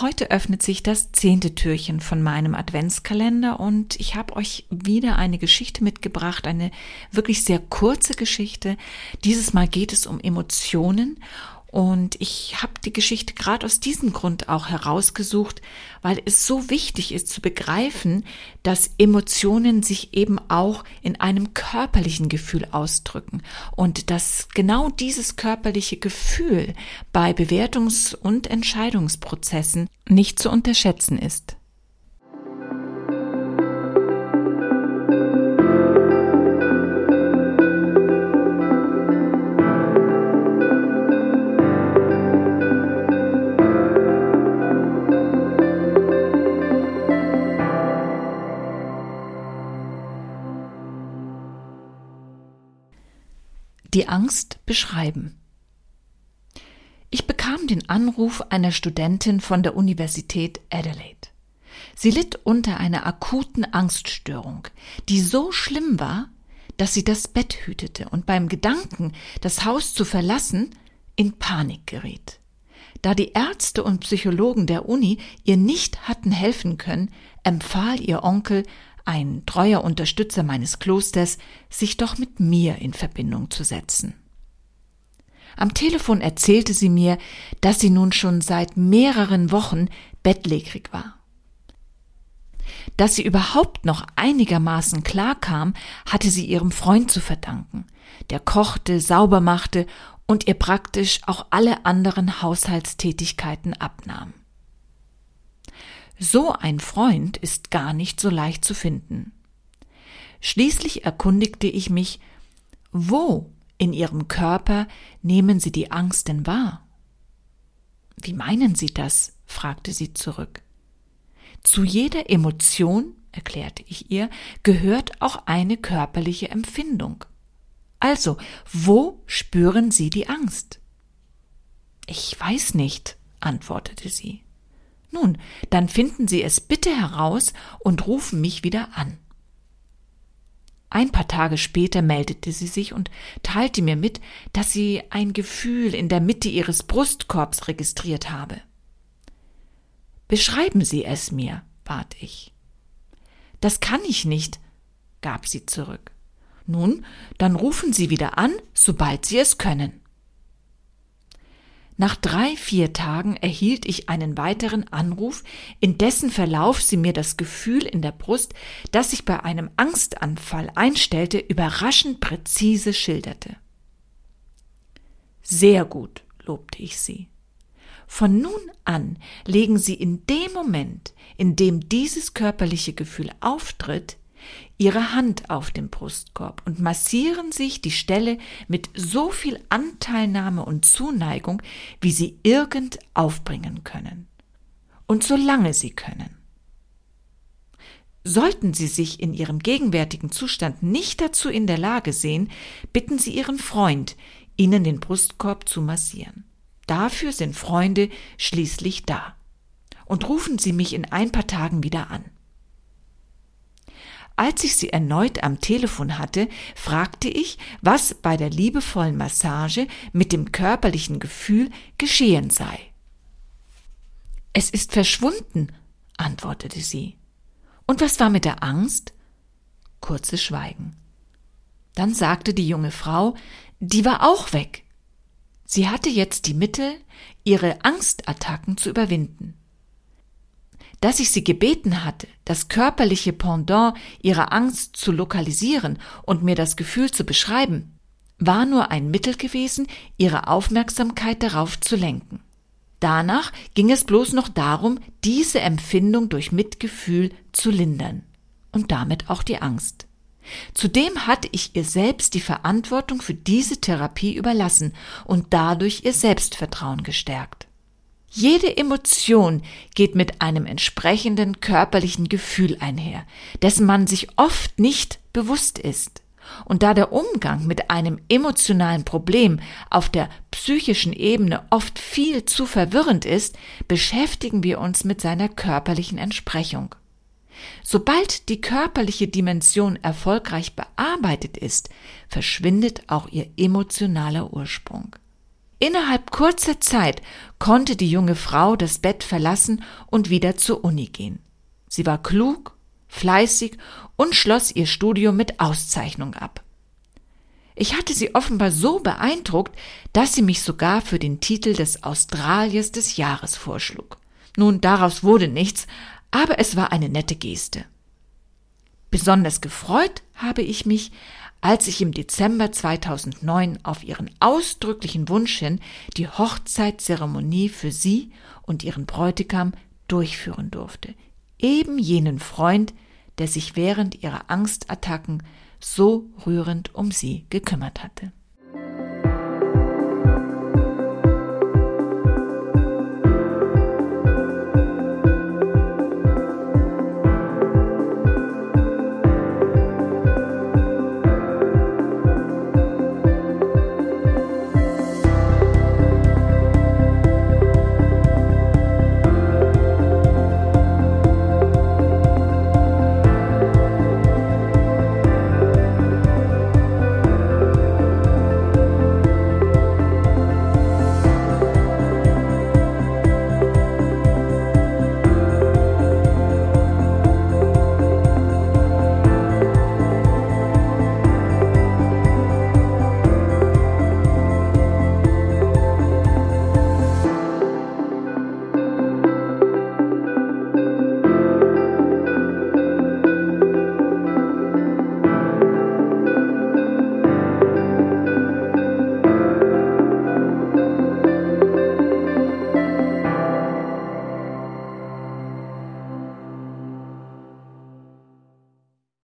Heute öffnet sich das zehnte Türchen von meinem Adventskalender und ich habe euch wieder eine Geschichte mitgebracht, eine wirklich sehr kurze Geschichte. Dieses Mal geht es um Emotionen und ich habe die Geschichte gerade aus diesem Grund auch herausgesucht, weil es so wichtig ist zu begreifen, dass Emotionen sich eben auch in einem körperlichen Gefühl ausdrücken und dass genau dieses körperliche Gefühl bei Bewertungs- und Entscheidungsprozessen nicht zu unterschätzen ist. Die Angst beschreiben. Ich bekam den Anruf einer Studentin von der Universität Adelaide. Sie litt unter einer akuten Angststörung, die so schlimm war, dass sie das Bett hütete und beim Gedanken, das Haus zu verlassen, in Panik geriet. Da die Ärzte und Psychologen der Uni ihr nicht hatten helfen können, empfahl ihr Onkel ein treuer Unterstützer meines Klosters, sich doch mit mir in Verbindung zu setzen. Am Telefon erzählte sie mir, dass sie nun schon seit mehreren Wochen bettlägerig war. Dass sie überhaupt noch einigermaßen klarkam, hatte sie ihrem Freund zu verdanken, der kochte, sauber machte und ihr praktisch auch alle anderen Haushaltstätigkeiten abnahm. So ein Freund ist gar nicht so leicht zu finden. Schließlich erkundigte ich mich, wo in ihrem Körper nehmen Sie die Angst denn wahr? Wie meinen Sie das? fragte sie zurück. Zu jeder Emotion, erklärte ich ihr, gehört auch eine körperliche Empfindung. Also, wo spüren Sie die Angst? Ich weiß nicht, antwortete sie. Nun, dann finden Sie es bitte heraus und rufen mich wieder an. Ein paar Tage später meldete sie sich und teilte mir mit, dass sie ein Gefühl in der Mitte ihres Brustkorbs registriert habe. Beschreiben Sie es mir, bat ich. Das kann ich nicht, gab sie zurück. Nun, dann rufen Sie wieder an, sobald Sie es können. Nach drei, vier Tagen erhielt ich einen weiteren Anruf, in dessen Verlauf sie mir das Gefühl in der Brust, das sich bei einem Angstanfall einstellte, überraschend präzise schilderte. Sehr gut, lobte ich sie. Von nun an legen Sie in dem Moment, in dem dieses körperliche Gefühl auftritt, ihre Hand auf den Brustkorb und massieren sich die Stelle mit so viel Anteilnahme und Zuneigung, wie sie irgend aufbringen können. Und solange sie können. Sollten Sie sich in Ihrem gegenwärtigen Zustand nicht dazu in der Lage sehen, bitten Sie Ihren Freund, Ihnen den Brustkorb zu massieren. Dafür sind Freunde schließlich da. Und rufen Sie mich in ein paar Tagen wieder an. Als ich sie erneut am Telefon hatte, fragte ich, was bei der liebevollen Massage mit dem körperlichen Gefühl geschehen sei. Es ist verschwunden, antwortete sie. Und was war mit der Angst? Kurzes Schweigen. Dann sagte die junge Frau, die war auch weg. Sie hatte jetzt die Mittel, ihre Angstattacken zu überwinden dass ich sie gebeten hatte, das körperliche Pendant ihrer Angst zu lokalisieren und mir das Gefühl zu beschreiben, war nur ein Mittel gewesen, ihre Aufmerksamkeit darauf zu lenken. Danach ging es bloß noch darum, diese Empfindung durch Mitgefühl zu lindern und damit auch die Angst. Zudem hatte ich ihr selbst die Verantwortung für diese Therapie überlassen und dadurch ihr Selbstvertrauen gestärkt. Jede Emotion geht mit einem entsprechenden körperlichen Gefühl einher, dessen man sich oft nicht bewusst ist. Und da der Umgang mit einem emotionalen Problem auf der psychischen Ebene oft viel zu verwirrend ist, beschäftigen wir uns mit seiner körperlichen Entsprechung. Sobald die körperliche Dimension erfolgreich bearbeitet ist, verschwindet auch ihr emotionaler Ursprung. Innerhalb kurzer Zeit konnte die junge Frau das Bett verlassen und wieder zur Uni gehen. Sie war klug, fleißig und schloss ihr Studium mit Auszeichnung ab. Ich hatte sie offenbar so beeindruckt, dass sie mich sogar für den Titel des Australiers des Jahres vorschlug. Nun, daraus wurde nichts, aber es war eine nette Geste. Besonders gefreut habe ich mich, als ich im Dezember 2009 auf ihren ausdrücklichen Wunsch hin die Hochzeitszeremonie für sie und ihren Bräutigam durchführen durfte. Eben jenen Freund, der sich während ihrer Angstattacken so rührend um sie gekümmert hatte.